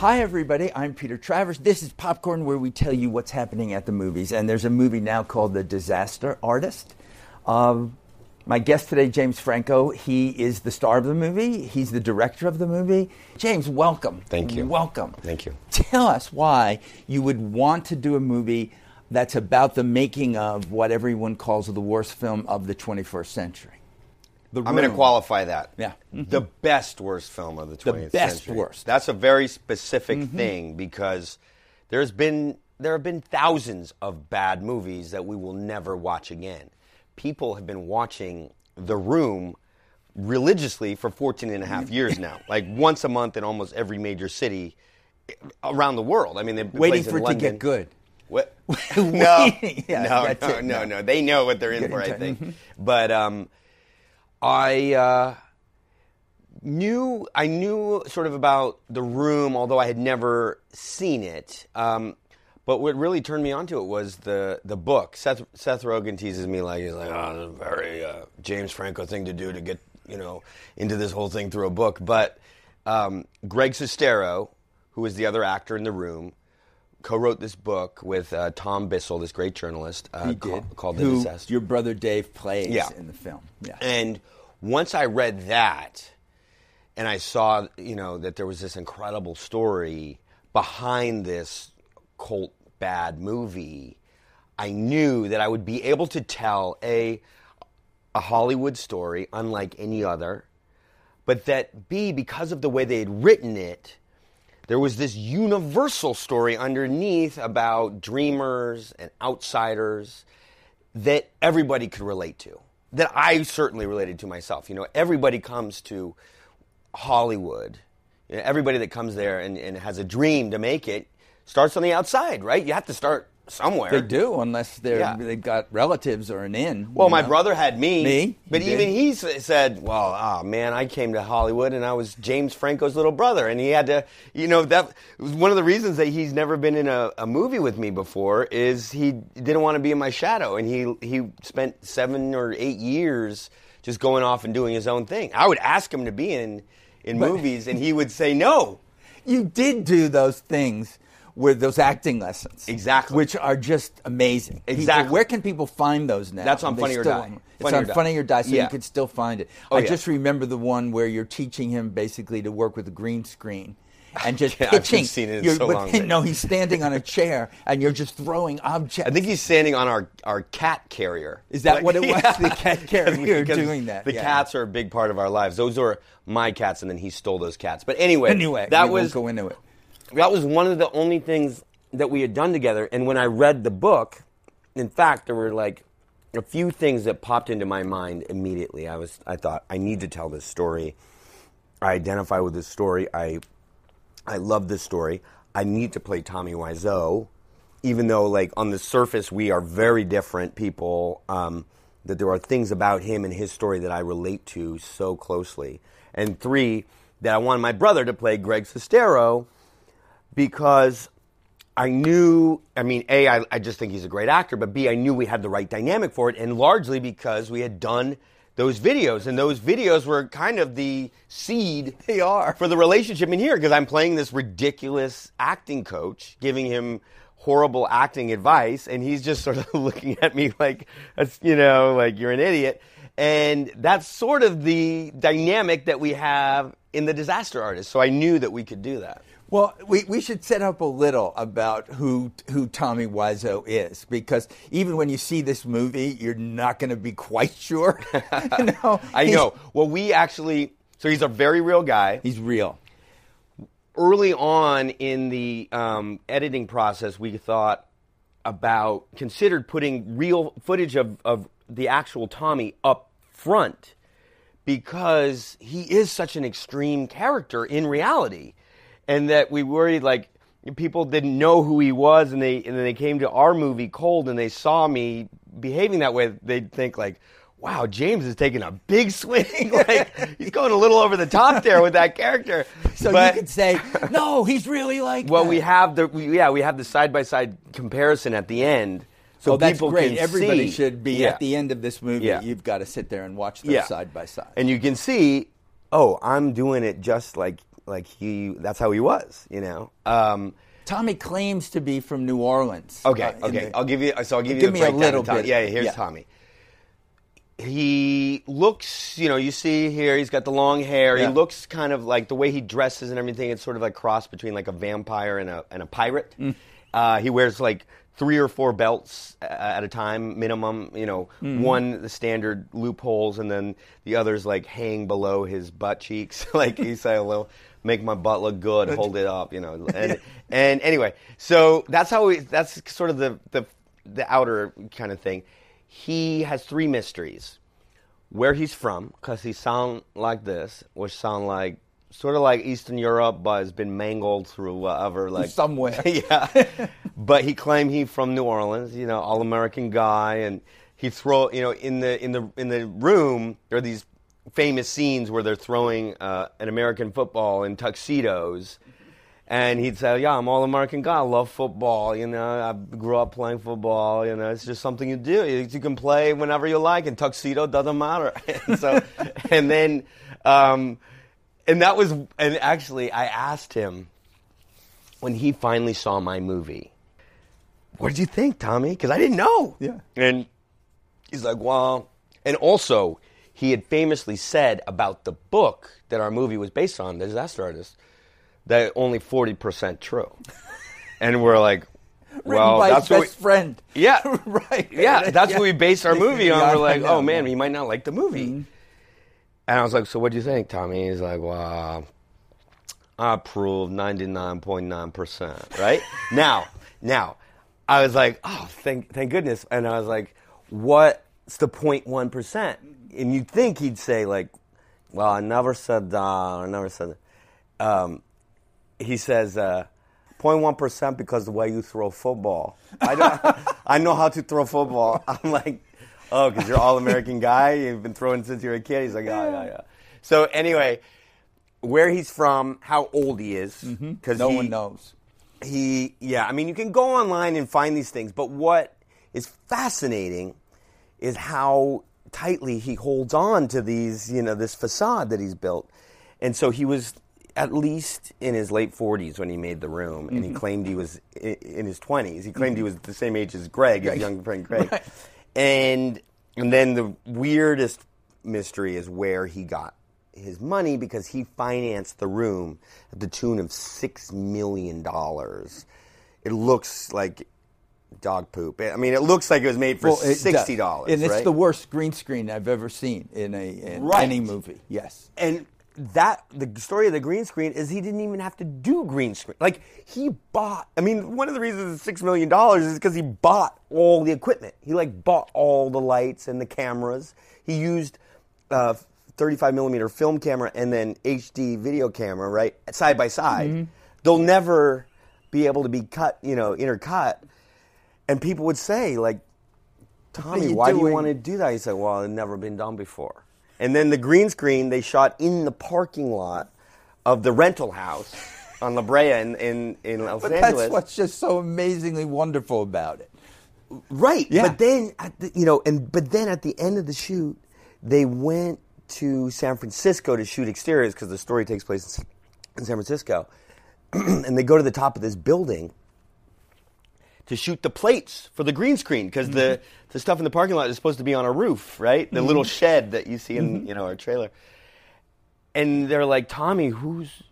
Hi, everybody. I'm Peter Travers. This is Popcorn, where we tell you what's happening at the movies. And there's a movie now called The Disaster Artist. Um, my guest today, James Franco, he is the star of the movie. He's the director of the movie. James, welcome. Thank you. Welcome. Thank you. Tell us why you would want to do a movie that's about the making of what everyone calls the worst film of the 21st century. The I'm going to qualify that. Yeah. Mhm. The best worst film of the 20th the best century. worst. That's a very specific thing because there's been there have been thousands of bad movies that we will never watch again. People have been watching The Room religiously for 14 and a half years now. Like once a month in almost every major city around the world. I mean, they've Waiting for it to get good. What? No, Yeah, no, no, no, No. no. They know what they're in for, I think. But um, I uh, knew I knew sort of about the room, although I had never seen it. Um, but what really turned me onto it was the the book. Seth Seth Rogen teases me like he's like, oh, a very uh, James Franco thing to do to get you know into this whole thing through a book. But um, Greg Sestero, who was the other actor in the room, co-wrote this book with uh, Tom Bissell, this great journalist, uh, He ca- did. called The Disaster. your brother Dave plays Yeah. in the film. Yeah. And once I read that, and I saw, you know, that there was this incredible story behind this cult bad movie, I knew that I would be able to tell a a Hollywood story unlike any other, but that B, because of the way they had written it, there was this universal story underneath about dreamers and outsiders that everybody could relate to. That I certainly related to myself. You know, everybody comes to Hollywood. You know, everybody that comes there and, and has a dream to make it starts on the outside, right? You have to start somewhere. They do, unless they're Yeah. they've got relatives or an in. Well, my know? brother had me. Me? But He even did. he said, well, ah, man, I came to Hollywood and I was James Franco's little brother. And he had to, you know, that was one of the reasons that he's never been in a, a movie with me before is he didn't want to be in my shadow. And he, he spent seven or eight years just going off and doing his own thing. I would ask him to be in, in But- movies and he would say no. You did do those things with those acting lessons, Exactly. which are just amazing. People- Exactly. where can people find those now? That's on Funny or Die. It's on. Funny or Die, so Yeah. you could still find it. Oh, I yeah. just remember the one where you're teaching him basically to work with a green screen. And just Yeah, I haven't seen it in so long. No, he's standing on a chair, and you're just throwing objects. I think he's standing on our, our cat carrier. Is that what it was? Yeah. The cat carrier Because doing that, The yeah. cats are a big part of our lives. Those are my cats, and then he stole those cats. But anyway, anyway, that was go into it. That was one of the only things that we had done together. And when I read the book, in fact, there were like a few things that popped into my mind immediately. I was I thought I need to tell this story. I identify with this story. I I love this story. I need to play Tommy Wiseau, even though like on the surface we are very different people. Um, that there are things about him and his story that I relate to so closely. And three, that I wanted my brother to play Greg Sestero because I knew, I mean, A, I, I just think he's a great actor, but B, I knew we had the right dynamic for it, and largely because we had done those videos, and those videos were kind of the seed They are. for the relationship in here, because I'm playing this ridiculous acting coach, giving him horrible acting advice, and he's just sort of looking at me like, that's, you know, like you're an idiot. And that's sort of the dynamic that we have in the disaster artist. So I knew that we could do that. Well, we, we should set up a little about who who Tommy Wiseau is because even when you see this movie, you're not going to be quite sure. no, I know. Well, we actually, so he's a very real guy. he's real. Early on in the um, editing process, we thought about, considered putting real footage of, of the actual Tommy up front because he is such an extreme character in reality. And that we worried like people didn't know who he was and they and then they came to our movie Cold and they saw me behaving that way, they'd think like, Wow, James is taking a big swing. like he's going a little over the top there with that character. So But- you could say, no, he's really like. well, that." we have the we, yeah we have the side by side comparison at the end, so oh, that's people great. Everybody see- should be Yeah. at the end of this movie. Yeah. You've got to sit there and watch them Yeah. side by side. and you can see, oh, I'm doing it just like like he that's how he was, you know. Um, Tommy claims to be from New Orleans. okay, uh, okay, the- I'll give you. So I'll give you Give the me a little bit. Yeah, here's Yeah. Tommy. He looks, you know, you see here, he's got the long hair. Yeah. He looks kind of like the way he dresses and everything. It's sort of like cross between like a vampire and a and a pirate. Mm. Uh, he wears like three or four belts uh, at a time, minimum. You know, Mm-hmm. one the standard loopholes, and then the others like hang below his butt cheeks. like he's say a little, make my butt look good, hold it up. You know, and and anyway, so that's how we. That's sort of the the the outer kind of thing. He has three mysteries where he's from, because he sound like this, which sound like sort of like Eastern Europe, but has been mangled through whatever, like Somewhere. yeah. but he claimed he from New Orleans, you know, all American guy, and he throw, you know, in the in the in the room there are these famous scenes where they're throwing uh, an American football in tuxedos. And he'd say, "Yeah, I'm all American guy. I love football. You know, I grew up playing football. You know, it's just something you do. You, can play whenever you like, and tuxedo doesn't matter." and so, and then, um, and that was, and actually, I asked him when he finally saw my movie, "What did you think, Tommy?" Because I didn't know. Yeah. And he's like, "Well," and also, he had famously said about the book that our movie was based on, The Disaster Artist, that only forty percent true. and we're like, "Well, by that's his what." best friend. We, yeah, right. Yeah, that's what we based our movie on. We're like, "Oh man, yeah. we might not like the movie." Mm-hmm. And I was like, "So what do you think, Tommy?" He's like, "Well, I approve ninety nine point nine percent." Right now, now, I was like, "Oh, thank thank goodness!" And I was like, "What's the point one percent?" And you'd think he'd say like, "Well, I never said that. I never said that." Um, he says, uh, 0.1 percent because the way you throw football. I don't, I know how to throw football. I'm like, oh, because you're all American guy. You've been throwing since you were a kid. He's like, yeah, yeah, yeah. So anyway, where he's from, how old he is, because No one knows. he yeah i mean you can go online and find these things but what is fascinating is how tightly he holds on to these you know this facade that he's built. And so he was at least in his late 40s when he made the room and he mm-hmm. claimed he was in his 20s he claimed he mm-hmm. was the same age as greg his young friend greg. Right. and and then the weirdest mystery is where he got his money because he financed the room at the tune of six million dollars. It looks like dog poop. I mean, it looks like it was made for Well, sixty dollars. and it's right? the worst green screen I've ever seen in a in Right. any movie. Yes. and that the story of the green screen is he didn't even have to do green screen. Like he bought. I mean, one of the reasons it's six million dollars is because he bought all the equipment. He like bought all the lights and the cameras. He used uh, 35 millimeter film camera and then HD video camera right side by side. Mm-hmm. They'll never be able to be cut, you know, intercut. And people would say like, Tommy, you why do you want to do that? He said, well, it's never been done before. And then the green screen they shot in the parking lot of the rental house on La Brea in, in, in Los But Angeles. that's what's just so amazingly wonderful about it. Right. Yeah. But then, at the, you know, and but then at the end of the shoot, they went to San Francisco to shoot exteriors because the story takes place in San Francisco, and they go to the top of this building to shoot the plates for the green screen because the mm-hmm. the stuff in the parking lot is supposed to be on a roof, right? The little mm-hmm. shed that you see in mm-hmm. you know our trailer. And they're like, Tommy, whose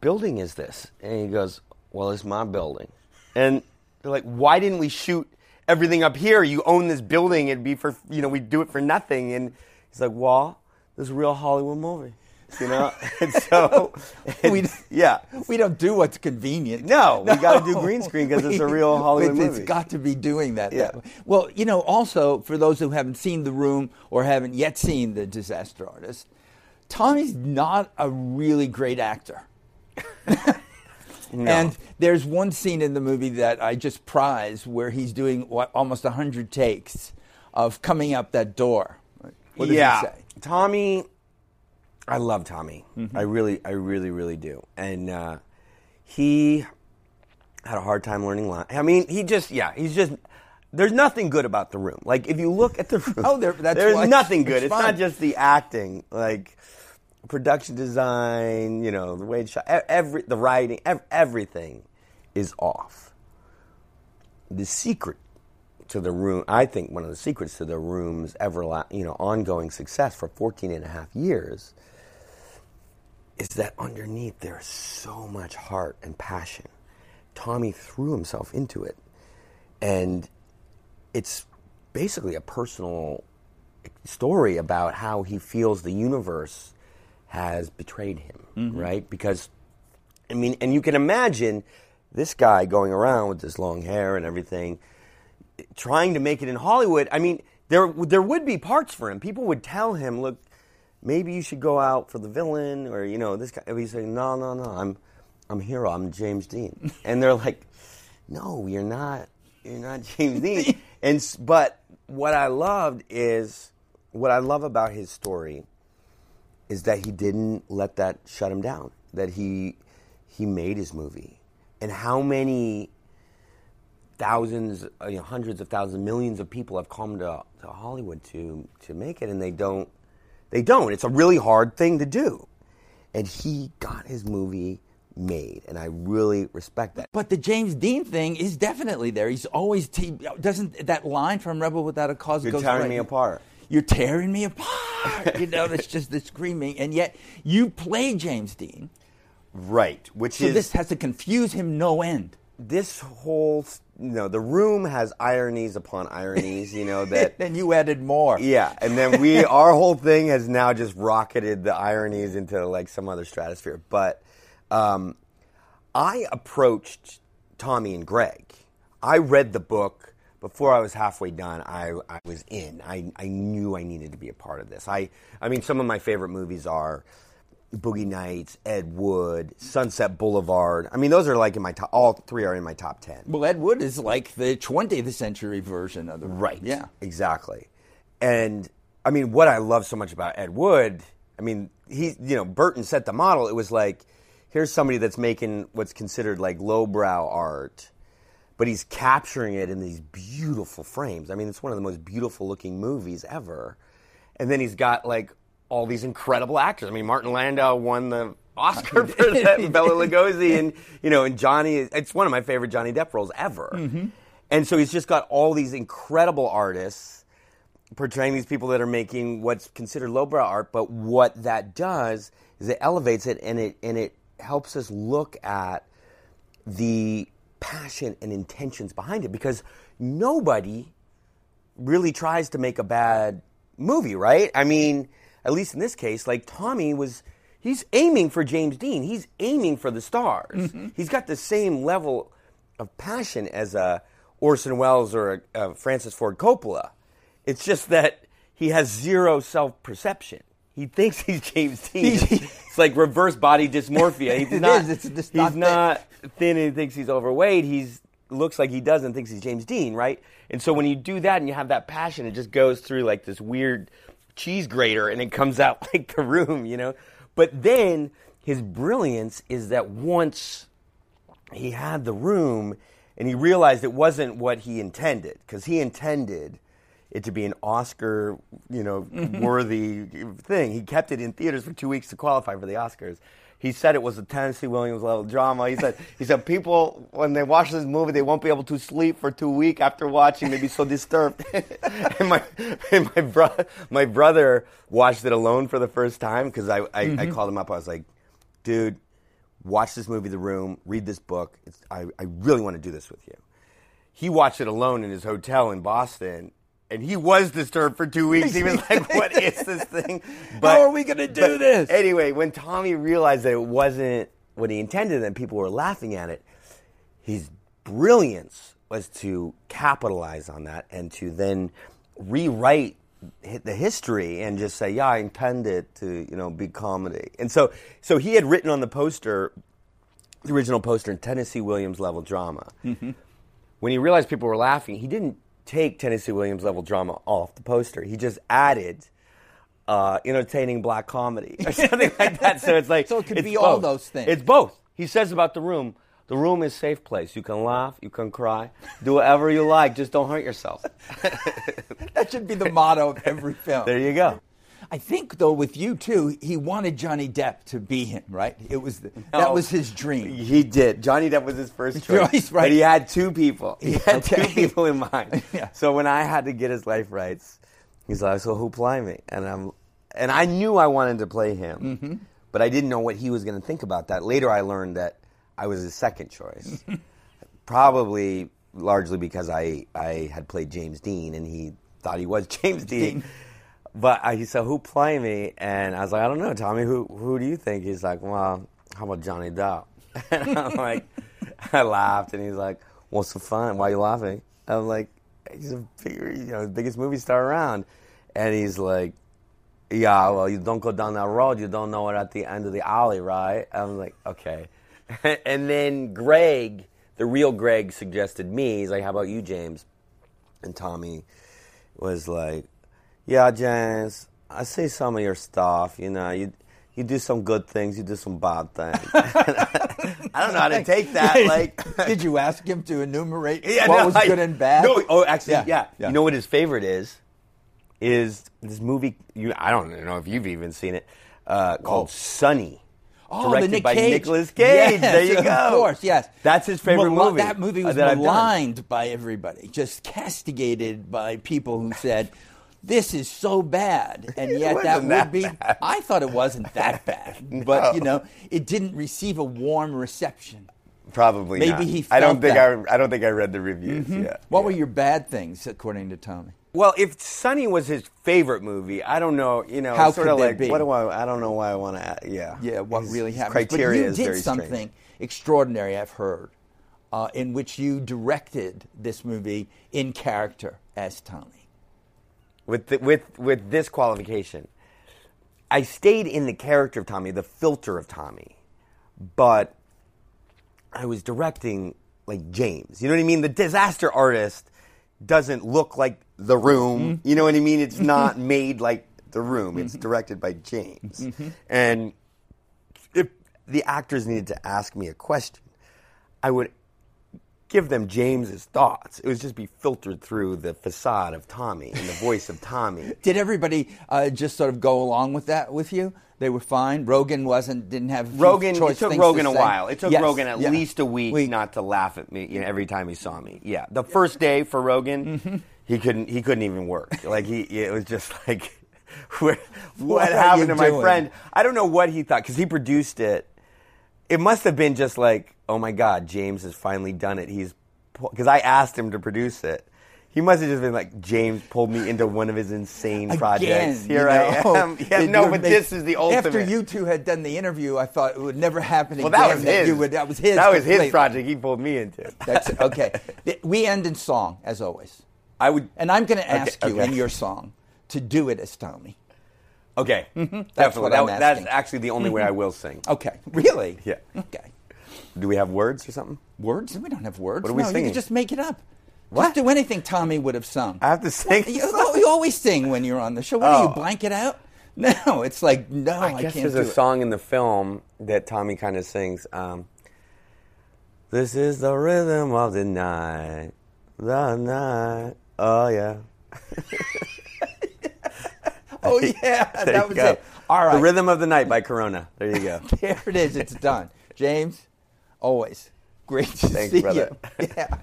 building is this? And he goes, Well, it's my building. And they're like, Why didn't we shoot everything up here? You own this building. It'd be for, you know, we'd do it for nothing. And he's like, Well, this is a real Hollywood movie. You know? and so, We- and- yeah. We don't do what's convenient. No, we gotta do green screen because it's a real Hollywood It's- movie. It's got to be doing that. Yeah. that way. Well, you know, also for those who haven't seen The Room or haven't yet seen The Disaster Artist, Tommy's not a really great actor. And there's one scene in the movie that I just prize where he's doing what, almost 100 takes of coming up that door. What does yeah, he say? Tommy. I love Tommy. Mm-hmm. I really, I really, really do. And uh, he had a hard time learning lines. I mean, he just, yeah, he's just. There's nothing good about the room. Like if you look at the room, Oh, there- that's there's why nothing it's good. It's fun. not just the acting. Like production design, you know, the way it's shot, every the writing, ev- everything is off. The secret to the room, I think one of the secrets to the room's ever, you know, ongoing success for 14 and a half years is that underneath there's so much heart and passion. Tommy threw himself into it. And it's basically a personal story about how he feels the universe has betrayed him, mm-hmm. right? Because, I mean, and you can imagine this guy going around with this long hair and everything, trying to make it in Hollywood. I mean, there there would be parts for him. People would tell him, "Look, maybe you should go out for the villain," or you know, this guy. He's like, "No, no, no, I'm I'm hero. I'm James Dean," and they're like, "No, you're not. You're not James Dean." and but what I loved is what I love about his story is that he didn't let that shut him down. That he he made his movie, and how many thousands, you know, hundreds of thousands, millions of people have come to, to Hollywood to to make it, and they don't. They don't. It's a really hard thing to do, and he got his movie made, and I really respect that. But the James Dean thing is definitely there. He's always te- doesn't that line from Rebel Without a Cause You're goes tearing right- me apart. You're tearing me apart. you know, that's just the screaming, and yet you play James Dean, Right, which so is this has to confuse him no end. this whole you know the room has ironies upon ironies. You know that and you added more. Yeah, and then we our whole thing has now just rocketed the ironies into like some other stratosphere. But um, I approached Tommy and Greg. I read the book before I was halfway done. I, I was in. I, I knew I needed to be a part of this. I I mean, some of my favorite movies are Boogie Nights, Ed Wood, Sunset Boulevard. I mean, those are like in my top. All three are in my top ten. Well, Ed Wood is like the 20th century version of the Right. Yeah. Exactly. And I mean, what I love so much about Ed Wood, I mean, he, you know, Burton set the model. It was like, here's somebody that's making what's considered like lowbrow art, but he's capturing it in these beautiful frames. I mean, it's one of the most beautiful looking movies ever. And then he's got like all these incredible actors. I mean, Martin Landau won the Oscar for that, Bela Lugosi, and you know, and Johnny. It's one of my favorite Johnny Depp roles ever. Mm-hmm. And so he's just got all these incredible artists portraying these people that are making what's considered lowbrow art. But what that does is it elevates it, and it and it helps us look at the passion and intentions behind it because nobody really tries to make a bad movie, right? I mean, at least in this case, like Tommy was, he's aiming for James Dean. He's aiming for the stars. Mm-hmm. He's got the same level of passion as a Orson Welles or a, a Francis Ford Coppola. It's just that he has zero self perception. He thinks he's James Dean. it's like reverse body dysmorphia. He's It not. is. It's just he's not not thin and he thinks he's overweight. He's looks like he does and thinks he's James Dean, right? And so when you do that and you have that passion, it just goes through like this weird cheese grater and it comes out like the room, you know. But then his brilliance is that once he had the room and he realized it wasn't what he intended because he intended it to be an Oscar, you know, worthy thing. He kept it in theaters for two weeks to qualify for the Oscars. He said it was a Tennessee Williams level drama. He said he said people when they watch this movie they won't be able to sleep for two weeks after watching. They'd be so disturbed. and my and my bro- my brother watched it alone for the first time because I, I, I mm-hmm. called him up. I was like, dude, watch this movie, The Room, read this book. It's, I, I really want to do this with you. He watched it alone in his hotel in Boston, and he was disturbed for two weeks. He was like, "What is this thing?" But, How are we gonna do this? Anyway, when Tommy realized that it wasn't what he intended, and people were laughing at it, his brilliance was to capitalize on that and to then rewrite the history and just say, "Yeah, I intended to, you know, be comedy." And so, so he had written on the poster, the original poster, in Tennessee Williams level drama. Mm-hmm. When he realized people were laughing, he didn't take Tennessee Williams level drama off the poster. He just added. Uh, entertaining black comedy or something like that. So it's like So it could be all those things. It's both. He says about the room, the room is safe place. You can laugh, you can cry, do whatever you like, just don't hurt yourself. That should be the motto of every film. there you go. I think though with you too, he wanted Johnny Depp to be him, right? It was the, that was his dream. He did. Johnny Depp was his first choice, Choice, right. but he had two people. He had two people in mind. Yeah. So when I had to get his life rights, he's like, "So who play me?" And I'm, and I knew I wanted to play him, Mm-hmm. but I didn't know what he was going to think about that. Later, I learned that I was his second choice, probably largely because I I had played James Dean and he thought he was James Dean. But I, he said, "Who play me?" And I was like, "I don't know, Tommy. Who who do you think?" He's like, "Well, how about Johnny Depp?" And I'm like, I laughed, and he's like, "What's the fun? Why are you laughing?" I'm like, "He's a big, you know, the biggest movie star around," and he's like, "Yeah, well, you don't go down that road. You don't know it at the end of the alley, right?" I'm like, "Okay." and then Greg, the real Greg, suggested me. He's like, "How about you, James?" And Tommy was like, "Yeah, James, I see some of your stuff. You know, you you do some good things, you do some bad things. I don't know how to take that. Like, did you ask him to enumerate yeah, what no, was I- good and bad? No, oh, actually, Yeah, yeah. yeah. You know what his favorite is? Is this movie? You, I don't know if you've even seen it. Uh, called Sonny. Oh, directed Nick by Cage. Nicolas Cage. Yes, there you go. Of course, yes. That's his favorite Mal- movie. That movie uh, was that maligned by everybody, just castigated by people who said, "This is so bad," and yet that would that be. bad. I thought it wasn't that bad, but you know, it didn't receive a warm reception. Probably Maybe not. he I don't think that. Mm-hmm. I. I don't think I read the reviews. Yeah. What yeah. were your bad things, according to Tommy? Well, if Sonny was his favorite movie, I don't know. You know, How sort could of like be? what do I? I don't know why I want to. Yeah. Yeah, what His- really happened. Criteria but you is did very something strange. extraordinary. I've heard, uh, in which you directed this movie in character as Tommy. With the, with with this qualification. I stayed in the character of Tommy, the filter of Tommy, but I was directing like James. You know what I mean? The disaster artist doesn't look like the room. Mm-hmm. You know what I mean? It's not made like the room. It's mm-hmm. directed by James. Mm-hmm. And if the actors needed to ask me a question, I would give them James's thoughts. It would just be filtered through the facade of Tommy and the voice of Tommy. Did everybody uh, just sort of go along with that with you? They were fine. Rogen wasn't didn't have a few Rogen, it took Rogen to a say? while. It took Yes, Rogen at yeah. least a week, Week. not to laugh at me you know, every time he saw me. Yeah, the first day for Rogen, Mm-hmm. he couldn't he couldn't even work. Like he, it was just like, what, What happened to my friend? I don't know what he thought because he produced it. It must have been just like, oh my God, James has finally done it. He's because I asked him to produce it. He must have just been like, James pulled me into one of his insane projects. Again, Here you I am. Yeah, no, but make- this is the ultimate. After you two had done the interview, I thought it would never happen Well, again. that was his. You would, that was his. That was his project. He pulled me into. That's okay. We end in song as always, I would. and I'm going to ask you okay. in your song to do it as Tommy. Okay, mm-hmm. That's definitely. what That- that's actually the only way mm-hmm. I will sing. Okay, really? Yeah. Okay. Do we have words or something? Words? We don't have words. What are we no, you singing? can just make it up. What? Just do anything Tommy would have sung. I have to sing. You, you always sing when you're on the show. What do you Oh. blank it out? No, it's like no, I, I guess can't there's a it. song in the film that Tommy kind of sings. Um, this is the rhythm of the night, the night. Oh yeah. Oh yeah, There that you was go. it. All right, The rhythm of the night by Corona. There you go. there it is. It's done. James, always great to Thanks, see brother. you. Yeah.